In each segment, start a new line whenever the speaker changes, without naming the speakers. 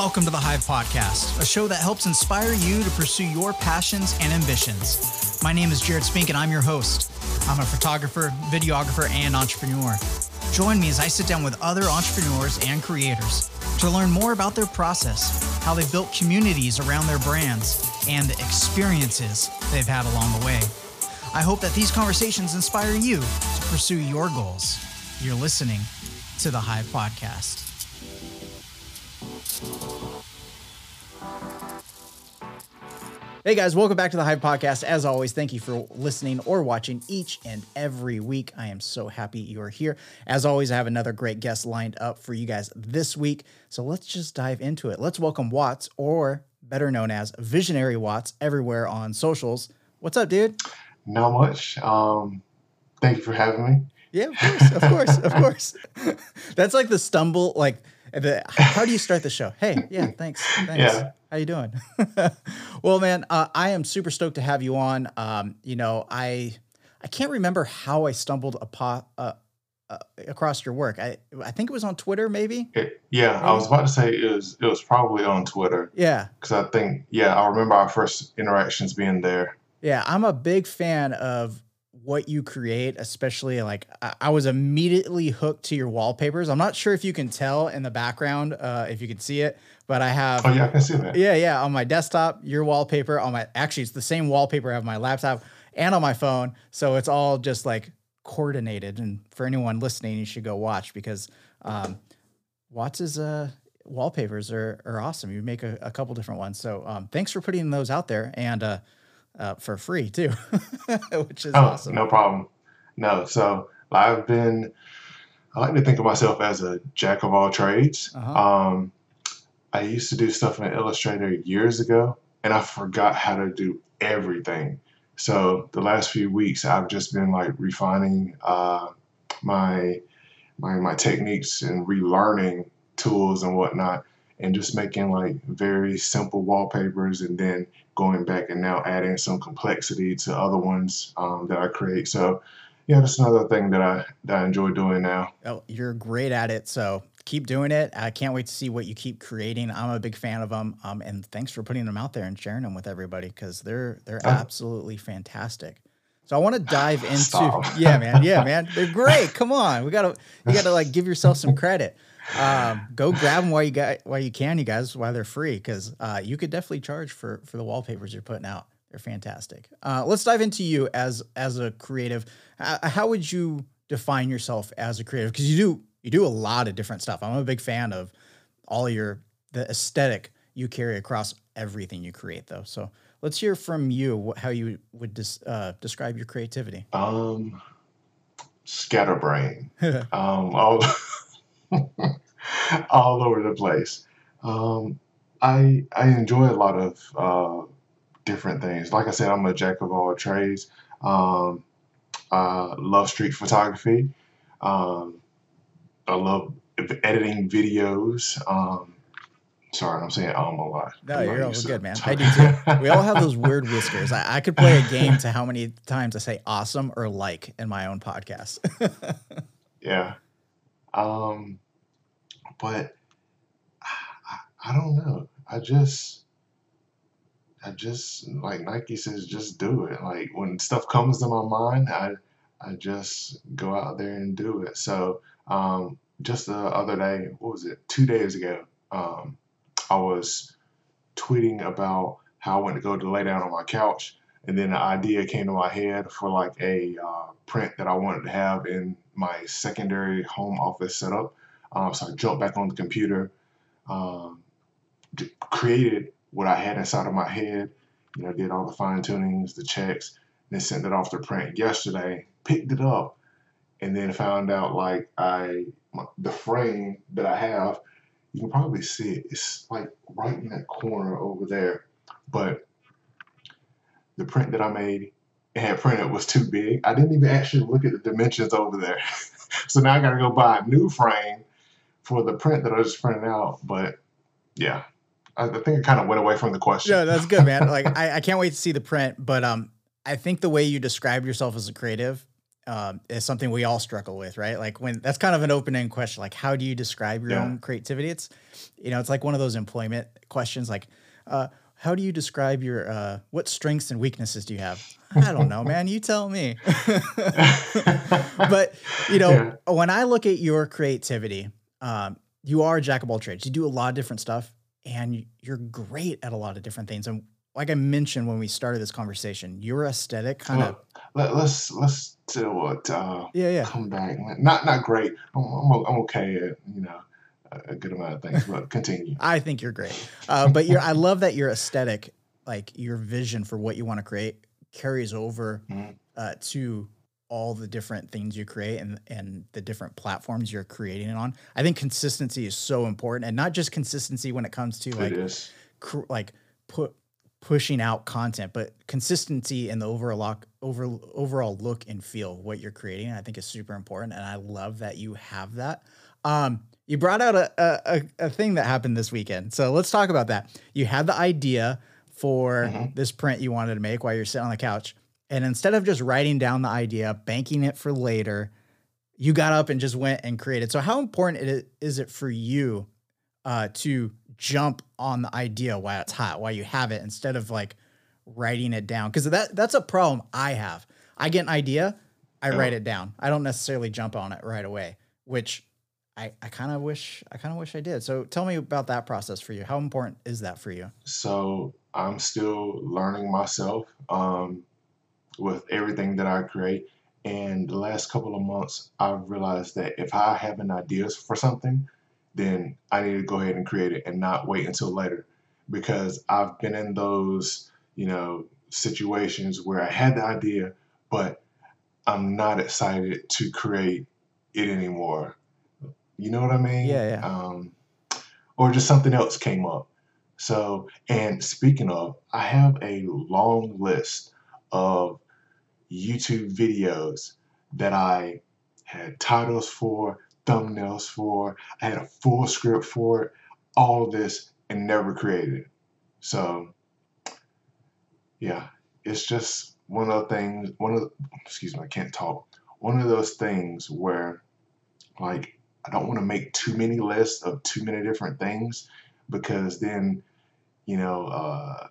welcome to the Hive Podcast, a show that helps inspire you to pursue your passions and ambitions. My name is Jared Spink, and I'm your host. I'm a photographer, videographer, and entrepreneur. Join me as I sit down with other entrepreneurs and creators to learn more about their process, how they've built communities around their brands, and the experiences they've had along the way. I hope that these conversations inspire you to pursue your goals. You're listening to the Hive Podcast. Hey guys, welcome back to the Hive Podcast. As always, thank you for listening or watching each and every week. I am so happy you are here. As always, I have another great guest lined up for you guys this week. So let's just dive into it. Let's welcome Watts, or better known as Visionary Watts, everywhere on socials. What's up, dude?
Not much. Um, thank you for having me.
Yeah, of course, of course, of course. That's like the stumble, like the, how do you start the show? Hey, yeah, thanks, thanks.
Yeah.
How you doing? well, man, uh, I am super stoked to have you on. Um, you know, I I can't remember how I stumbled upon uh, uh, across your work. I I think it was on Twitter, maybe.
It- yeah, I was about to say it was it was probably on Twitter
Yeah,
because I think yeah I remember our first interactions being there.
yeah. I'm a big fan of what you create, especially like I, I was immediately hooked to your wallpapers. I'm not sure if you can tell in the background, uh, if you can see it, but I have
Oh yeah, I can see that.
Yeah, yeah. On my desktop, your wallpaper. On my actually, it's the same wallpaper I have on my laptop and on my phone. So it's all just like coordinated. And for anyone listening, you should go watch because um, Watts's uh, wallpapers are are awesome. You make a, a couple different ones. So um, thanks for putting those out there and uh, uh, for free too, which is
Oh,
awesome.
no problem. No, so I've been. I like to think of myself as a jack of all trades.
Uh-huh.
Um, I used to do stuff in Illustrator years ago, and I forgot how to do everything. So the last few weeks, I've just been like refining uh, my my my techniques and relearning tools and whatnot, and just making like very simple wallpapers, and then going back and now adding some complexity to other ones um, that I create. So yeah, that's another thing that I that I enjoy doing now.
Oh, you're great at it. So keep doing it. I can't wait to see what you keep creating. I'm a big fan of them. Um, and thanks for putting them out there and sharing them with everybody because they're they're
Oh.
absolutely fantastic. So I want to dive into yeah, man, yeah, man, they're great. Come on, we gotta you gotta like give yourself some credit. Um, go grab them while you got while you can, you guys, while they're free, because uh, you could definitely charge for for the wallpapers you're putting out. They're fantastic. Uh, let's dive into you as as a creative. Uh, how would you define yourself as a creative? Because you do you do a lot of different stuff. I'm a big fan of all your the aesthetic you carry across everything you create, though. So let's hear from you how you would des- uh, describe your creativity.
Um, scatterbrain. um, all all over the place. Um, I I enjoy a lot of uh, different things. Like I said, I'm a jack of all trades. Um, I love street photography. Um, I love editing videos. Um, sorry, I'm saying um a lot.
No, you're all good, man. I do too. We all have those weird whiskers. I, I could play a game to how many times I say awesome or like in my own podcast.
Yeah. Um, but I, I, don't know. I just, I just like Nike says, just do it. Like when stuff comes to my mind, I, I just go out there and do it. So, um, just the other day, what was it? Two days ago, um, I was tweeting about how I went to go to lay down on my couch, and then the idea came to my head for like a uh, print that I wanted to have in my secondary home office setup. Um, so I jumped back on the computer, um, created what I had inside of my head. You know, did all the fine tunings, the checks, then sent it off to print yesterday. Picked it up, and then found out like I my, the frame that I have. You can probably see it. It's like right in that corner over there, but the print that I made and had printed was too big. I didn't even actually look at the dimensions over there. so now I got to go buy a new frame for the print that I just printed out. But yeah, I, I think I kind of went away from the question.
Yeah, that's good, man. Like I, I can't wait to see the print, but um, I think the way you describe yourself as a creative um, is something we all struggle with, right? Like when that's kind of an open end question, like how do you describe your
Yeah.
own creativity? It's, you know, it's like one of those employment questions, like, uh, how do you describe your uh, what strengths and weaknesses do you have? I don't know, man. You tell me. but you know,
Yeah.
when I look at your creativity, um, you are a jack of all trades. You do a lot of different stuff, and you're great at a lot of different things. And like I mentioned when we started this conversation, your aesthetic kind of
let, let's let's do what uh,
yeah, yeah.
come back. Not not great. I'm I'm, I'm okay at you know a, good amount of things, but continue.
I think you're great. Uh, but you're, I love that your aesthetic, like your vision for what you want to create, carries over
Mhm.
uh, to all the different things you create and and the different platforms you're creating it on. I think consistency is so important, and not just consistency when it comes to like cr- like put pushing out content, but consistency in the overall look, over overall look and feel what you're creating. I think is super important, and I love that you have that. Um, you brought out a, a a- thing that happened this weekend, so let's talk about that. You had the idea for
Mhm.
this print you wanted to make while you're sitting on the couch, and instead of just writing down the idea, banking it for later, you got up and just went and created. So, how important it is it for you uh, to jump on the idea while it's hot, while you have it, instead of like writing it down? Because that that's a problem I have. I get an idea, I
Yeah.
write it down. I don't necessarily jump on it right away, which I, I kind of wish I kind of wish I did. So tell me about that process for you. How important is that for you?
So I'm still learning myself um, with everything that I create. And the last couple of months, I've realized that if I have an ideas for something, then I need to go ahead and create it and not wait until later. Because I've been in those, you know, situations where I had the idea, but I'm not excited to create it anymore. You know what I mean?
Yeah, yeah.
Um, or just something else came up. So, and speaking of, I have a long list of YouTube videos that I had titles for, thumbnails for, I had a full script for it, all this, and never created. It. So, yeah, it's just one of the things, one of the, excuse me, I can't talk. One of those things where, like, I don't want to make too many lists of too many different things because then, you know, uh,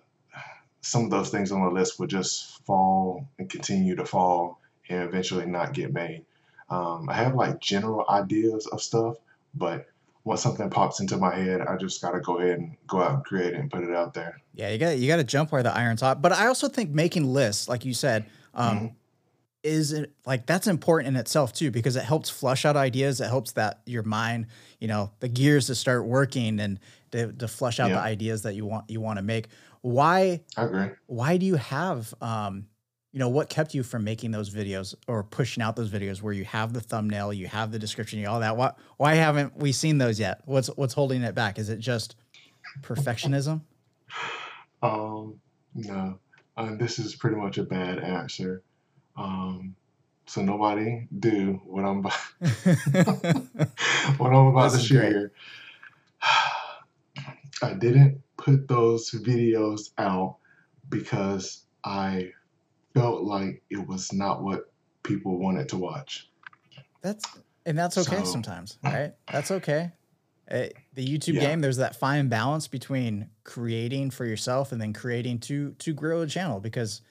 some of those things on the list would just fall and continue to fall and eventually not get made. Um, I have like general ideas of stuff, but once something pops into my head, I just got to go ahead and go out and create it and put it out there.
Yeah, you got you got to jump where the iron's hot. But I also think making lists, like you said, um,
Mhm.
is it- like that's important in itself too because it helps flush out ideas. It helps that your mind, you know, the gears to start working and to, to flush out the ideas that you want you want to make. Why
I agree.
why do you have um you know what kept you from making those videos or pushing out those videos where you have the thumbnail, you have the description, you all that? Why why haven't we seen those yet? What's what's holding it back? Is it just perfectionism?
Um, no, uh, this is pretty much a bad answer. Um, so nobody do what I'm about, what I'm about
This
to share. I didn't put those videos out because I felt like it was not what people wanted to watch.
That's and that's okay
So-
sometimes, right? That's okay. Uh, the YouTube
Yeah.
game, there's that fine balance between creating for yourself and then creating to to grow a channel because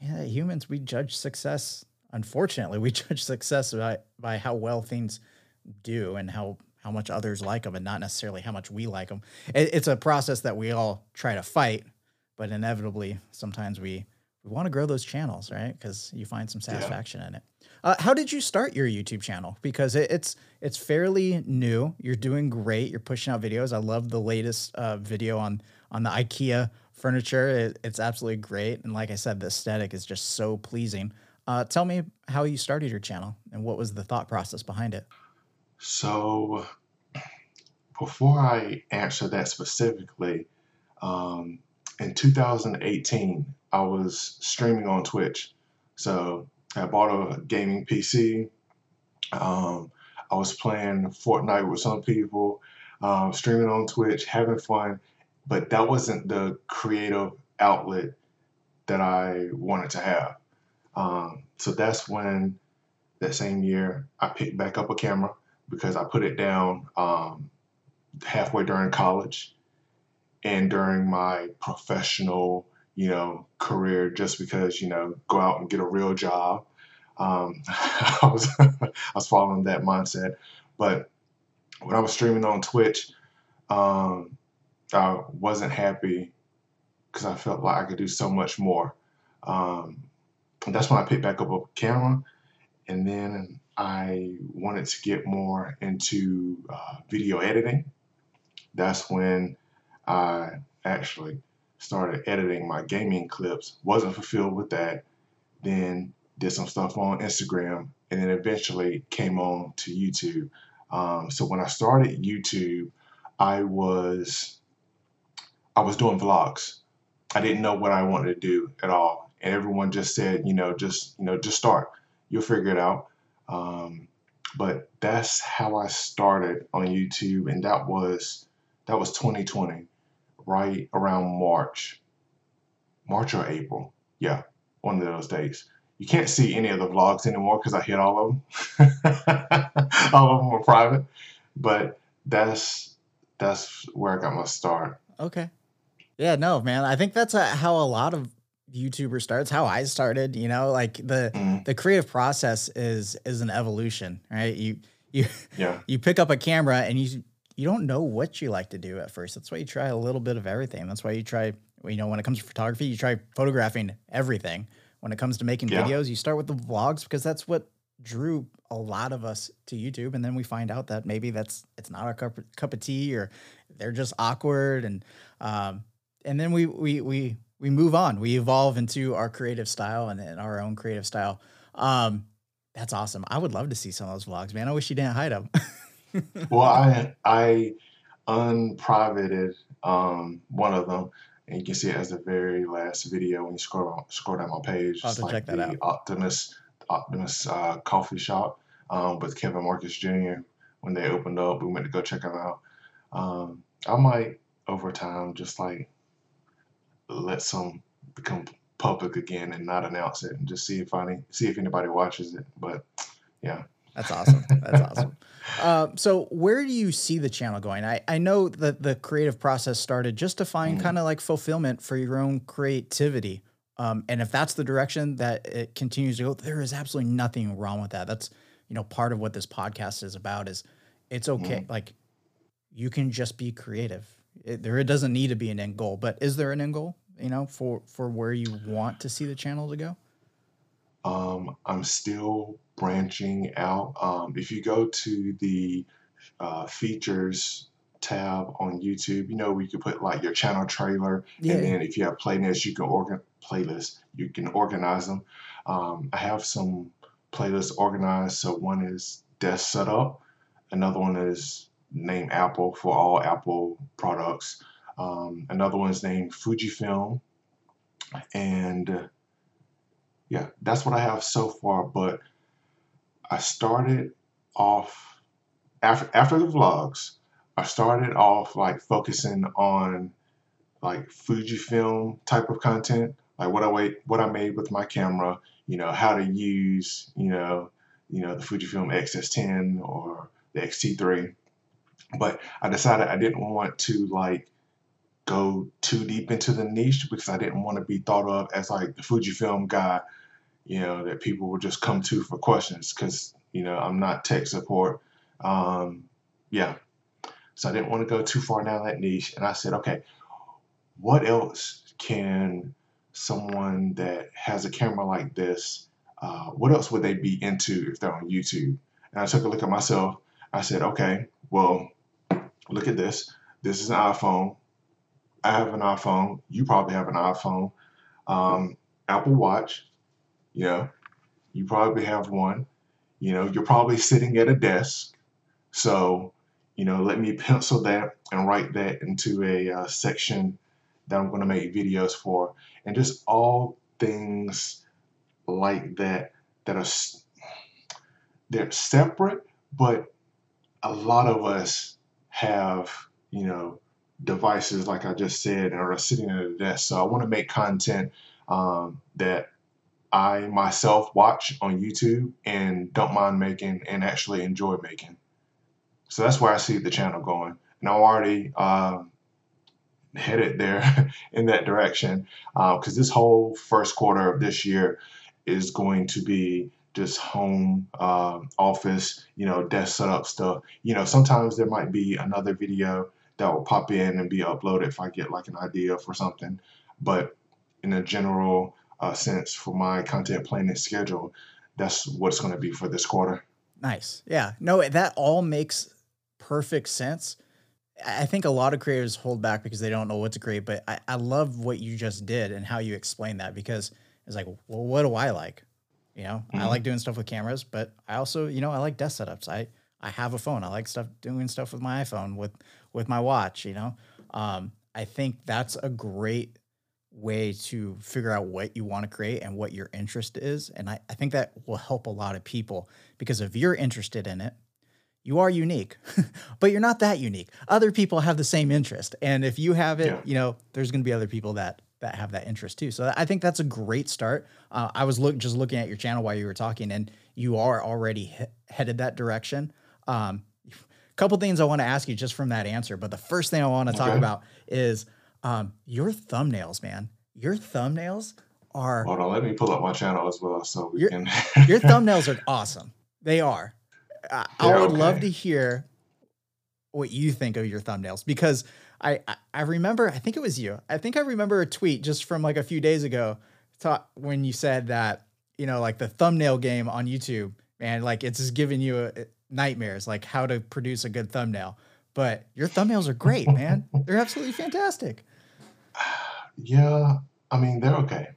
yeah, humans we judge success. Unfortunately, we judge success by by how well things do and how how much others like them, and not necessarily how much we like them. It, it's a process that we all try to fight, but inevitably, sometimes we we want to grow those channels, right? Because you find some satisfaction in it. Uh, how did you start your YouTube channel? Because it, it's it's fairly new. You're doing great. You're pushing out videos. I love the latest uh, video on on the IKEA furniture. It, it's absolutely great. And like I said, the aesthetic is just so pleasing. Uh, tell me how you started your channel and what was the thought process behind it.
So before I answer that specifically, um, in 2018, I was streaming on Twitch. So I bought a gaming PC. Um, I was playing Fortnite with some people, um, streaming on Twitch, having fun, but that wasn't the creative outlet that I wanted to have. Um, so that's when that same year, I picked back up a camera because I put it down um, halfway during college and during my professional, you know, career, just because you know, go out and get a real job. Um, I was I was following that mindset, but when I was streaming on Twitch, um, I wasn't happy because I felt like I could do so much more. Um, that's when I picked back up a camera, and then I wanted to get more into uh, video editing. That's when I actually started editing my gaming clips. Wasn't fulfilled with that. Then did some stuff on Instagram, and then eventually came on to YouTube. Um, so when I started YouTube, I was I was doing vlogs. I didn't know what I wanted to do at all, and everyone just said, you know, just you know, just start. You'll figure it out. Um, but that's how I started on YouTube, and that was that was 2020, right around March, March or April. Yeah, one of those days. You can't see any of the vlogs anymore because I hid all of them. all of them are private, but that's that's where I got my start.
Okay. Yeah, no, man. I think that's a, how a lot of YouTuber starts, how I started, you know, like the
Mm,
the creative process is is an evolution, right? You you
yeah,
you pick up a camera and you you don't know what you like to do at first. That's why you try a little bit of everything. That's why you try, you know, when it comes to photography, you try photographing everything. When it comes to making
yeah,
videos, you start with the vlogs because that's what drew a lot of us to YouTube. And then we find out that maybe that's it's not our cup, cup of tea or they're just awkward and um and then we we we we move on. We evolve into our creative style and, and our own creative style. Um that's awesome. I would love to see some of those vlogs, man. I wish you didn't hide them.
Well, I I unprivated um, one of them, and you can see it as the very last video when you scroll down, scroll down my page.
I'll
It's
to check
like
that out.
the Optimus Optimus uh, coffee shop um, with Kevin Marcus Jr. When they opened up, we went to go check them out. Um, I might over time just like let some become public again and not announce it, and just see if any see if anybody watches it. But yeah.
That's awesome. That's awesome. Uh, so where do you see the channel going? I, I know that the creative process started just to find
Mm,
kind of like fulfillment for your own creativity. Um, and if that's the direction that it continues to go, there is absolutely nothing wrong with that. That's, you know, part of what this podcast is about is it's okay.
mm.
Like you can just be creative. It, there it doesn't need to be an end goal, but is there an end goal, you know, for, for where you want to see the channel to go?
Um, I'm still branching out. Um, if you go to the uh, features tab on YouTube, you know, we could put like your channel trailer,
Yeah.
and then if you have playlists, you can organ playlists, you can organize them. Um, I have some playlists organized. So one is desk setup, another one is name Apple for all Apple products. Um, another one is named Fujifilm, and uh, yeah, that's what I have so far. But I started off after after the vlogs. I started off like focusing on like Fujifilm type of content, like what I wait, what I made with my camera. You know how to use you know you know the Fujifilm X-S10 or the X-T3. But I decided I didn't want to like go too deep into the niche because I didn't want to be thought of as like the Fujifilm guy you know, that people would just come to for questions because, you know, I'm not tech support. Um, yeah. So I didn't want to go too far down that niche. And I said, okay, what else can someone that has a camera like this, uh, what else would they be into if they're on YouTube? And I took a look at myself. I said, okay, well, look at this. This is an iPhone. I have an iPhone. You probably have an iPhone. Um, Apple Watch. You know, you probably have one. You know, you're probably sitting at a desk. So, you know, let me pencil that and write that into a uh, section that I'm going to make videos for. And just all things like that that are they're separate, but a lot of us have, you know, devices like I just said are sitting at a desk. So I want to make content um, that I myself watch on YouTube and don't mind making and actually enjoy making. So that's where I see the channel going. And I'm already uh, headed there in that direction because uh, this whole first quarter of this year is going to be just home uh, office, you know, desk setup stuff. You know, sometimes there might be another video that will pop in and be uploaded if I get like an idea for something. But in a general uh, sense, for my content planning schedule, that's what's going to be for this quarter.
Nice. Yeah. No, that all makes perfect sense. I think a lot of creators hold back because they don't know what to create, but I, I love what you just did and how you explained that because it's like, well, what do I like? You know, mm-hmm. I like doing stuff with cameras, but I also, you know, I like desk setups. I I have a phone. I like stuff doing stuff with my iPhone with with my watch. You know, um, I think that's a great way to figure out what you want to create and what your interest is. And I, I think that will help a lot of people because if you're interested in it, you are unique, but you're not that unique. Other people have the same interest. And if you have it, yeah. you know, there's going to be other people that that have that interest too. So I think that's a great start. Uh, I was look, just looking at your channel while you were talking, and you are already he- headed that direction. Um, couple things I want to ask you just from that answer, but the first thing I want to okay. talk about is um, your thumbnails, man. Your thumbnails are.
Hold on, let me pull up my channel as well, so we
your,
can.
your thumbnails are awesome. They are. I, I would okay. love to hear what you think of your thumbnails because I, I remember I think it was you. I think I remember a tweet just from like a few days ago when you said that you know like the thumbnail game on YouTube man like it's just giving you a, nightmares like how to produce a good thumbnail. But your thumbnails are great, man. They're absolutely fantastic.
Yeah, I mean they're okay.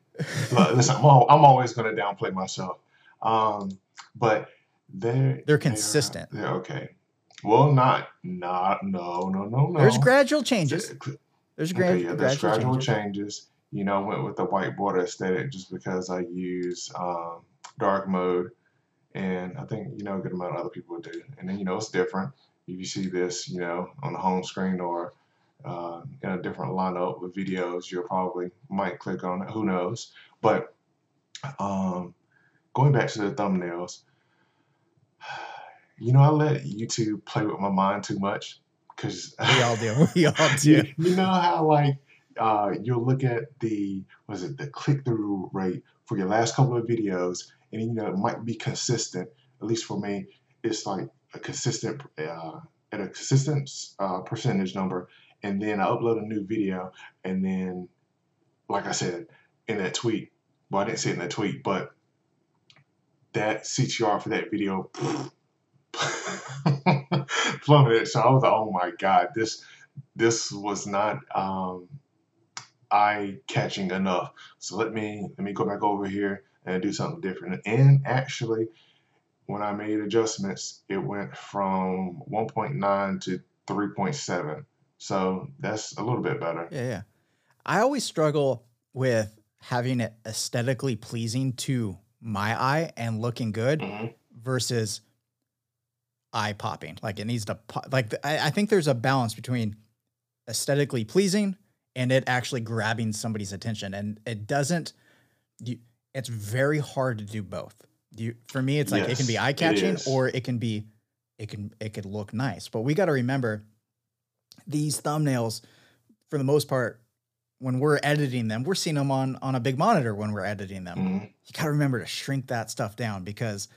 Listen, I'm, all, I'm always going to downplay myself, um, but they're
they're consistent.
They're, they're okay. Well, not not no no no no.
There's gradual changes.
There's gra- okay, yeah, there's gradual, changes. changes. You know, I went with the white border aesthetic just because I use um, dark mode, and I think you know a good amount of other people do. And then you know it's different if you see this, you know, on the home screen or uh, in a different lineup with videos, you'll probably might click on it. Who knows? But um, going back to the thumbnails, you know, I let YouTube play with my mind too much because
we all do. We all do. you,
you know how like uh, you'll look at the was it the click through rate for your last couple of videos, and you know it might be consistent. At least for me, it's like a consistent uh, at a consistent uh, percentage number, and then I upload a new video, and then, like I said in that tweet, well I didn't say it in that tweet, but that CTR for that video plummeted. So I was like, oh my god, this this was not um, eye catching enough. So let me let me go back over here and do something different. And actually, when I made adjustments, it went from 1.9 to 3.7. So that's a little bit better.
Yeah, yeah. I always struggle with having it aesthetically pleasing to my eye and looking good mm-hmm. versus eye popping. Like it needs to pop. Like I, I think there's a balance between aesthetically pleasing and it actually grabbing somebody's attention. And it doesn't. You, it's very hard to do both. You, for me, it's like yes, it can be eye catching or it can be, it can it could look nice. But we got to remember these thumbnails, for the most part, when we're editing them, we're seeing them on on a big monitor when we're editing them. Mm-hmm. You got to remember to shrink that stuff down because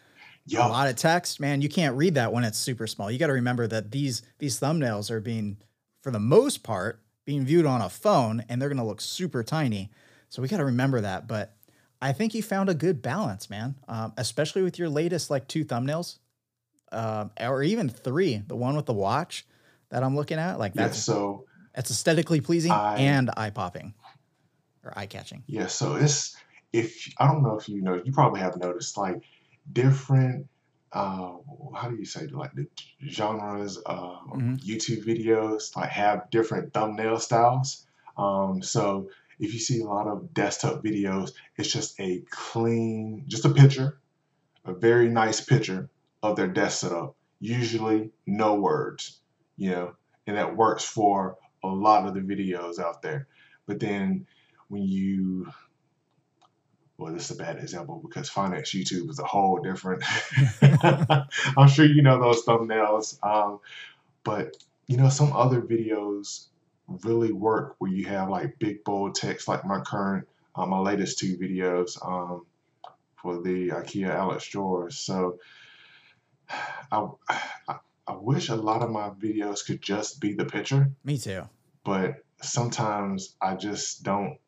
Yo. a lot of text, man, you can't read that when it's super small. You got to remember that these these thumbnails are being, for the most part, being viewed on a phone, and they're going to look super tiny. So we got to remember that. But I think you found a good balance, man. Um, especially with your latest like two thumbnails, uh, or even three. The one with the watch that I'm looking at, like that's
yeah, so
it's aesthetically pleasing I, and eye popping or eye catching.
Yeah. So it's if I don't know if you know, you probably have noticed like different uh, how do you say like the genres of mm-hmm. YouTube videos like have different thumbnail styles. Um, so if you see a lot of desktop videos, it's just a clean, just a picture, a very nice picture of their desk setup. Usually no words, you know, and that works for a lot of the videos out there. But then when you well, this is a bad example because finance YouTube is a whole different. I'm sure you know those thumbnails, um, but you know some other videos really work where you have like big bold text, like my current, uh, my latest two videos um, for the IKEA Alex drawers. So I, I I wish a lot of my videos could just be the picture,
Me too.
but sometimes I just don't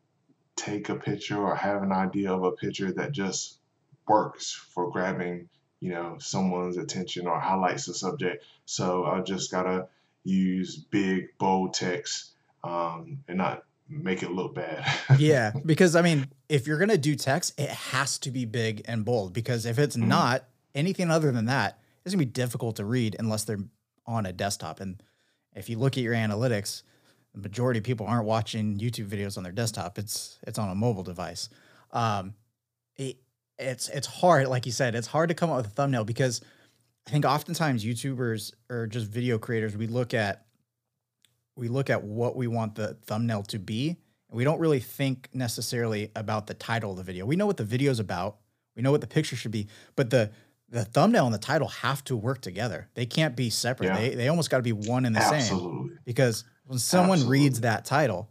take a picture or have an idea of a picture that just works for grabbing, you know, someone's attention or highlights the subject. So I just gotta use big, bold text um, and not make it look bad.
Yeah, because I mean, if you're gonna do text, it has to be big and bold. Because if it's
Mhm.
not anything other than that, it's gonna be difficult to read unless they're on a desktop. And if you look at your analytics, the majority of people aren't watching YouTube videos on their desktop. It's it's on a mobile device. Um, it, it's it's hard, like you said, it's hard to come up with a thumbnail because I think oftentimes YouTubers or just video creators, we look at we look at what we want the thumbnail to be. And we don't really think necessarily about the title of the video. We know what the video's about. We know what the picture should be, but the the thumbnail and the title have to work together. They can't be separate.
Yeah.
They they almost got to be one and the same
Absolutely.
because when someone
Absolutely.
reads that title,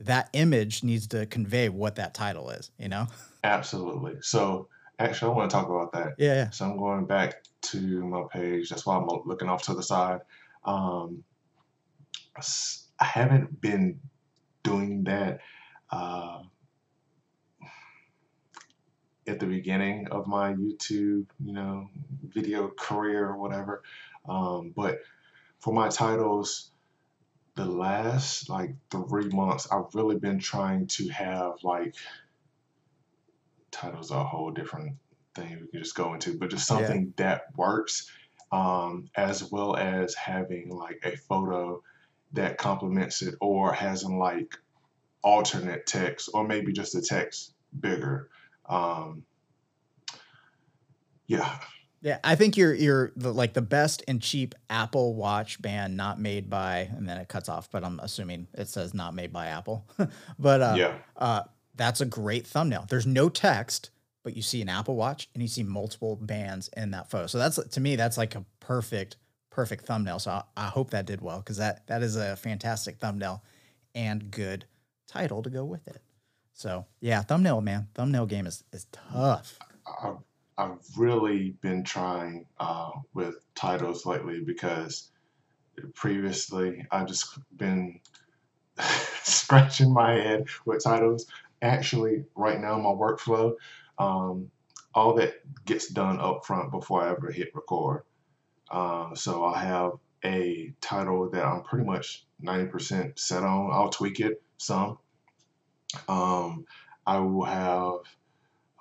that image needs to convey what that title is, you know?
Absolutely. So actually, I want to talk about that.
Yeah, yeah.
So I'm going back to my page. That's why I'm looking off to the side. Um, I haven't been doing that uh, at the beginning of my YouTube, you know, video career or whatever. Um, but for my titles, the last like three months, I've really been trying to have like titles are a whole different thing we can just go into, but just
Yeah.
something that works, um, as well as having like a photo that complements it or has an like alternate text or maybe just the text bigger. Um, yeah,
Yeah, I think you're you're the, like the best and cheap Apple Watch band not made by, and then it cuts off. But I'm assuming it says not made by Apple. but uh,
yeah,
uh, that's a great thumbnail. There's no text, but you see an Apple Watch and you see multiple bands in that photo. So that's to me that's like a perfect perfect thumbnail. So I, I hope that did well because that that is a fantastic thumbnail and good title to go with it. So yeah, thumbnail man, thumbnail game is is tough.
I've, I've really been trying uh, with titles lately because previously I've just been scratching my head with titles. Actually, right now, my workflow, um, all that gets done up front before I ever hit record. Uh, so I'll have a title that I'm pretty much 90% set on. I'll tweak it some. Um, I will have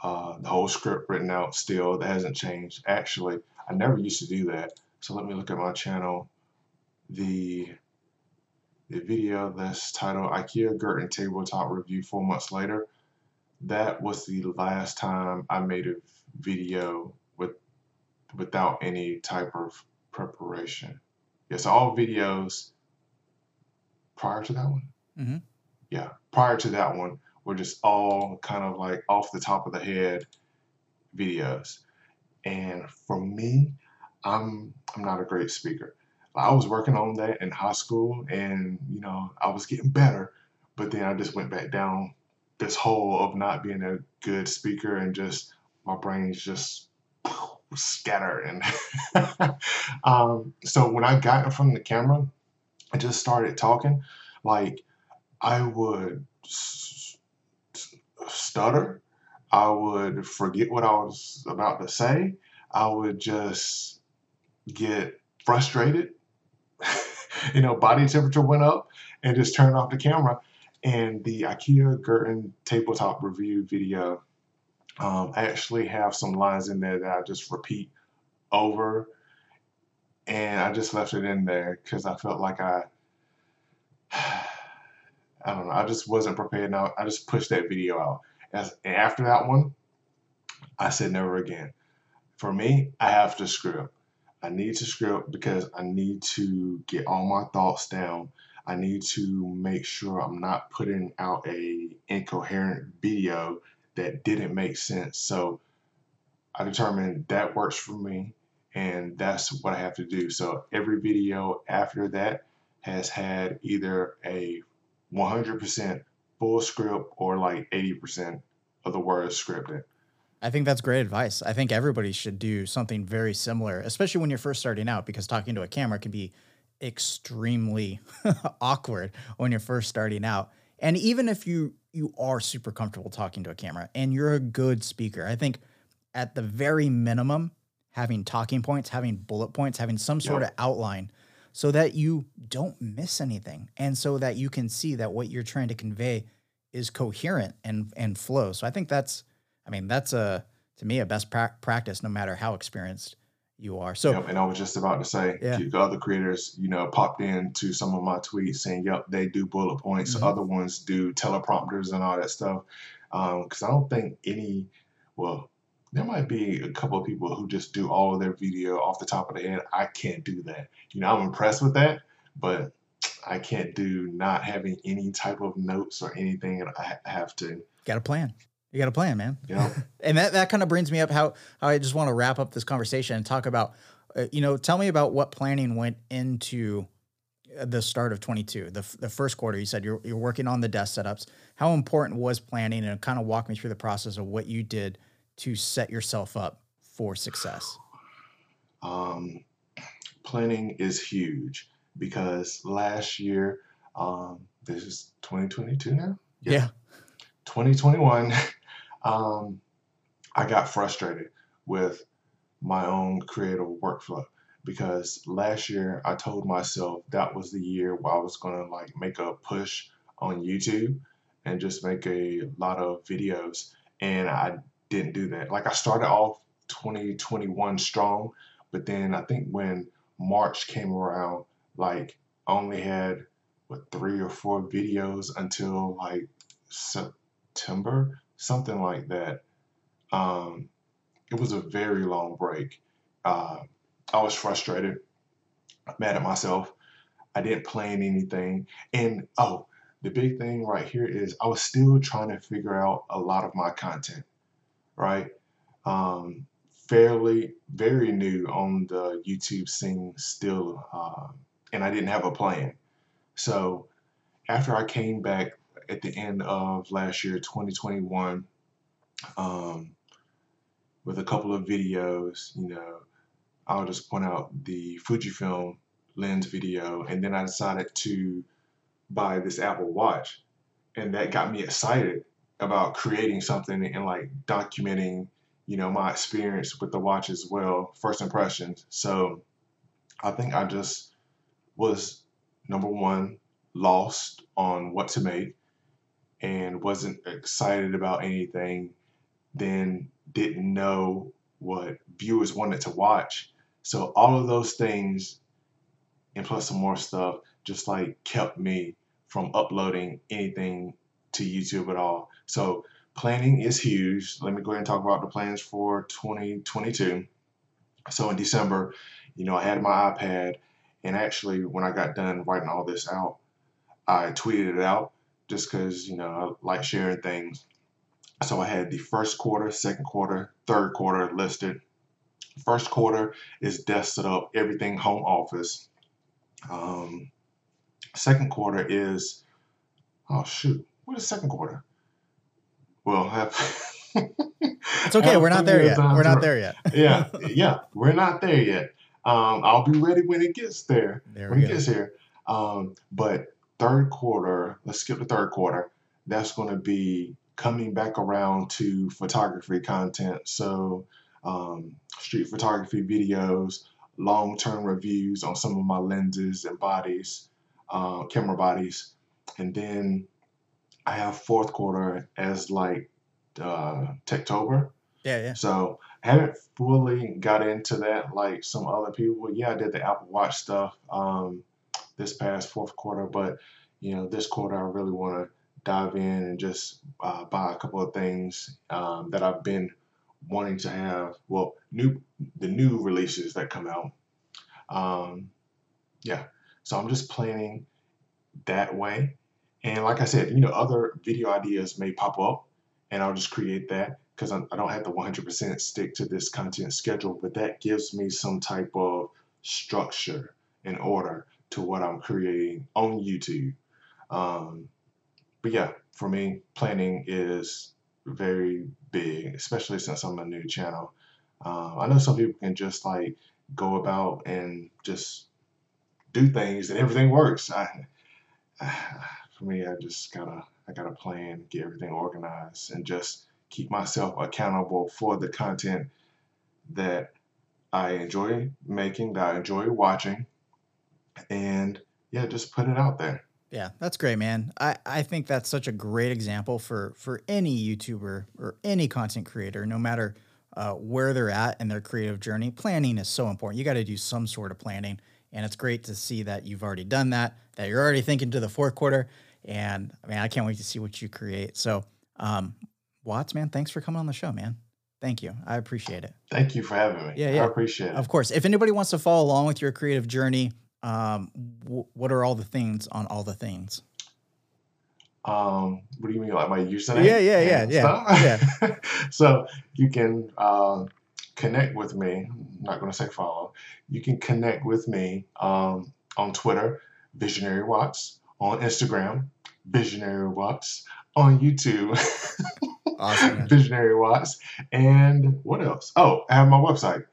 uh, the whole script written out still. That hasn't changed. Actually, I never used to do that. So let me look at my channel. The the video that's titled IKEA Gerton Tabletop Review four months later. That was the last time I made a video with without any type of preparation. Yes, all videos prior to that one.
Mhm.
Yeah, prior to that one were just all kind of like off the top of the head videos. And for me, I'm I'm not a great speaker. I was working on that in high school and you know, I was getting better, but then I just went back down this hole of not being a good speaker and just my brain's just scattered and um, so when I got in front of the camera, I just started talking like I would stutter. I would forget what I was about to say. I would just get frustrated. you know, body temperature went up and just turned off the camera. And the IKEA Gerton tabletop review video, um, I actually have some lines in there that I just repeat over. And I just left it in there because I felt like I I don't know. I just wasn't prepared. Now I just pushed that video out. As after that one, I said never again. For me, I have to script. I need to script because I need to get all my thoughts down. I need to make sure I'm not putting out a incoherent video that didn't make sense. So I determined that works for me and that's what I have to do. So every video after that has had either a 100% full script or like 80% of the words scripted.
I think that's great advice. I think everybody should do something very similar, especially when you're first starting out, because talking to a camera can be extremely awkward when you're first starting out. And even if you you are super comfortable talking to a camera and you're a good speaker, I think at the very minimum, having talking points, having bullet points, having some sort yep. of outline so that you don't miss anything and so that you can see that what you're trying to convey is coherent and and flow. So I think that's I mean, that's a to me a best pra- practice, no matter how experienced you are. So,
yep, and I was just about to say, yeah. other creators, you know, popped into some of my tweets saying, "Yep, they do bullet points. Mm-hmm. Other ones do teleprompters and all that stuff." Because um, I don't think any, well, there might be a couple of people who just do all of their video off the top of the head. I can't do that. You know, I'm impressed with that, but I can't do not having any type of notes or anything. I have to.
Got a plan. You got a plan, man.
Yeah.
and that, that kind of brings me up how, how I just want to wrap up this conversation and talk about, uh, you know, tell me about what planning went into uh, the start of 22, the, the first quarter. You said you're, you're working on the desk setups. How important was planning and kind of walk me through the process of what you did to set yourself up for success?
Um, planning is huge because last year, um, this is 2022 now.
Yeah. yeah.
2021 um, I got frustrated with my own creative workflow because last year I told myself that was the year where I was gonna like make a push on YouTube and just make a lot of videos and I didn't do that. Like I started off 2021 strong, but then I think when March came around, like I only had what three or four videos until like September something like that. Um, it was a very long break. Uh, I was frustrated, mad at myself. I didn't plan anything. And oh, the big thing right here is I was still trying to figure out a lot of my content, right? Um, fairly, very new on the YouTube scene still, uh, and I didn't have a plan. So after I came back at the end of last year, 2021, um, with a couple of videos. You know, I'll just point out the Fujifilm lens video, and then I decided to buy this Apple Watch, and that got me excited about creating something and like documenting, you know, my experience with the watch as well, first impressions. So I think I just was number one lost on what to make and wasn't excited about anything, then didn't know what viewers wanted to watch. So all of those things and plus some more stuff just like kept me from uploading anything to YouTube at all. So planning is huge. Let me go ahead and talk about the plans for 2022. So in December, you know, I had my iPad and actually when I got done writing all this out, I tweeted it out just because you know I like sharing things. So I had the first quarter, second quarter, third quarter listed. First quarter is desk set up, everything home office. Um, second quarter is oh shoot, what is second quarter? Well, have
it's okay. We're not there yet. We're not there yet.
yeah, yeah, we're not there yet. Um, I'll be ready when it gets there.
there
when
it
go. gets here. Um, but third quarter, let's skip the third quarter, that's going to be coming back around to photography content. So, um, street photography videos, long term reviews on some of my lenses and bodies, uh, camera bodies. And then I have fourth quarter as like uh, Techtober.
Yeah, yeah.
So I haven't fully got into that like some other people. Yeah, I did the Apple Watch stuff. Um, this past fourth quarter, but you know, this quarter I really want to dive in and just uh, buy a couple of things um, that I've been wanting to have. Well, new the new releases that come out. Um, yeah, so I'm just planning that way. And like I said, you know, other video ideas may pop up, and I'll just create that because I don't have to 100% stick to this content schedule, but that gives me some type of structure and order to what I'm creating on YouTube. Um, but yeah, for me, planning is very big, especially since I'm a new channel. Um, I know some people can just like go about and just do things and everything works. I, for me, I just gotta I gotta plan, get everything organized, and just keep myself accountable for the content that I enjoy making, that I enjoy watching, and yeah, just put it out there.
Yeah, that's great, man. I, I think that's such a great example for for any YouTuber or any content creator, no matter uh, where they're at in their creative journey. Planning is so important. You got to do some sort of planning, and it's great to see that you've already done that. That you're already thinking to the fourth quarter, and I mean, I can't wait to see what you create. So, um, Watts, man, thanks for coming on the show, man. Thank you. I appreciate it.
Thank you for having me.
Yeah, yeah.
I appreciate it.
Of course. If anybody wants to follow along with your creative journey, um, w- what are all the things on all the things?
Um, what do you mean, like my username?
Yeah, yeah, yeah, yeah,
yeah. so you can uh, connect with me. I'm not going to say follow. You can connect with me um, on Twitter, Visionary Watts, on Instagram, Visionary Watts, on YouTube,
Awesome.
Visionary Watts, and what else? Oh, I have my website,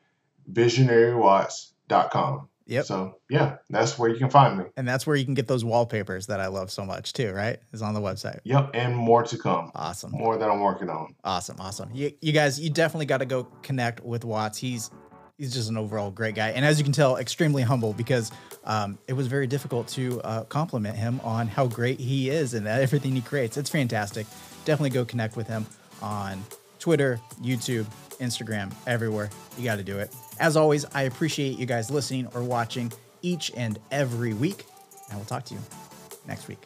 visionarywatts.com.
Yep.
So yeah, that's where you can find me.
And that's where you can get those wallpapers that I love so much too, right? Is on the website.
Yep, and more to come.
Awesome.
More that I'm working on.
Awesome. Awesome. You, you guys, you definitely got to go connect with Watts. He's he's just an overall great guy, and as you can tell, extremely humble because um, it was very difficult to uh, compliment him on how great he is and everything he creates. It's fantastic. Definitely go connect with him on Twitter, YouTube, Instagram, everywhere. You got to do it. As always, I appreciate you guys listening or watching each and every week, and we'll talk to you next week.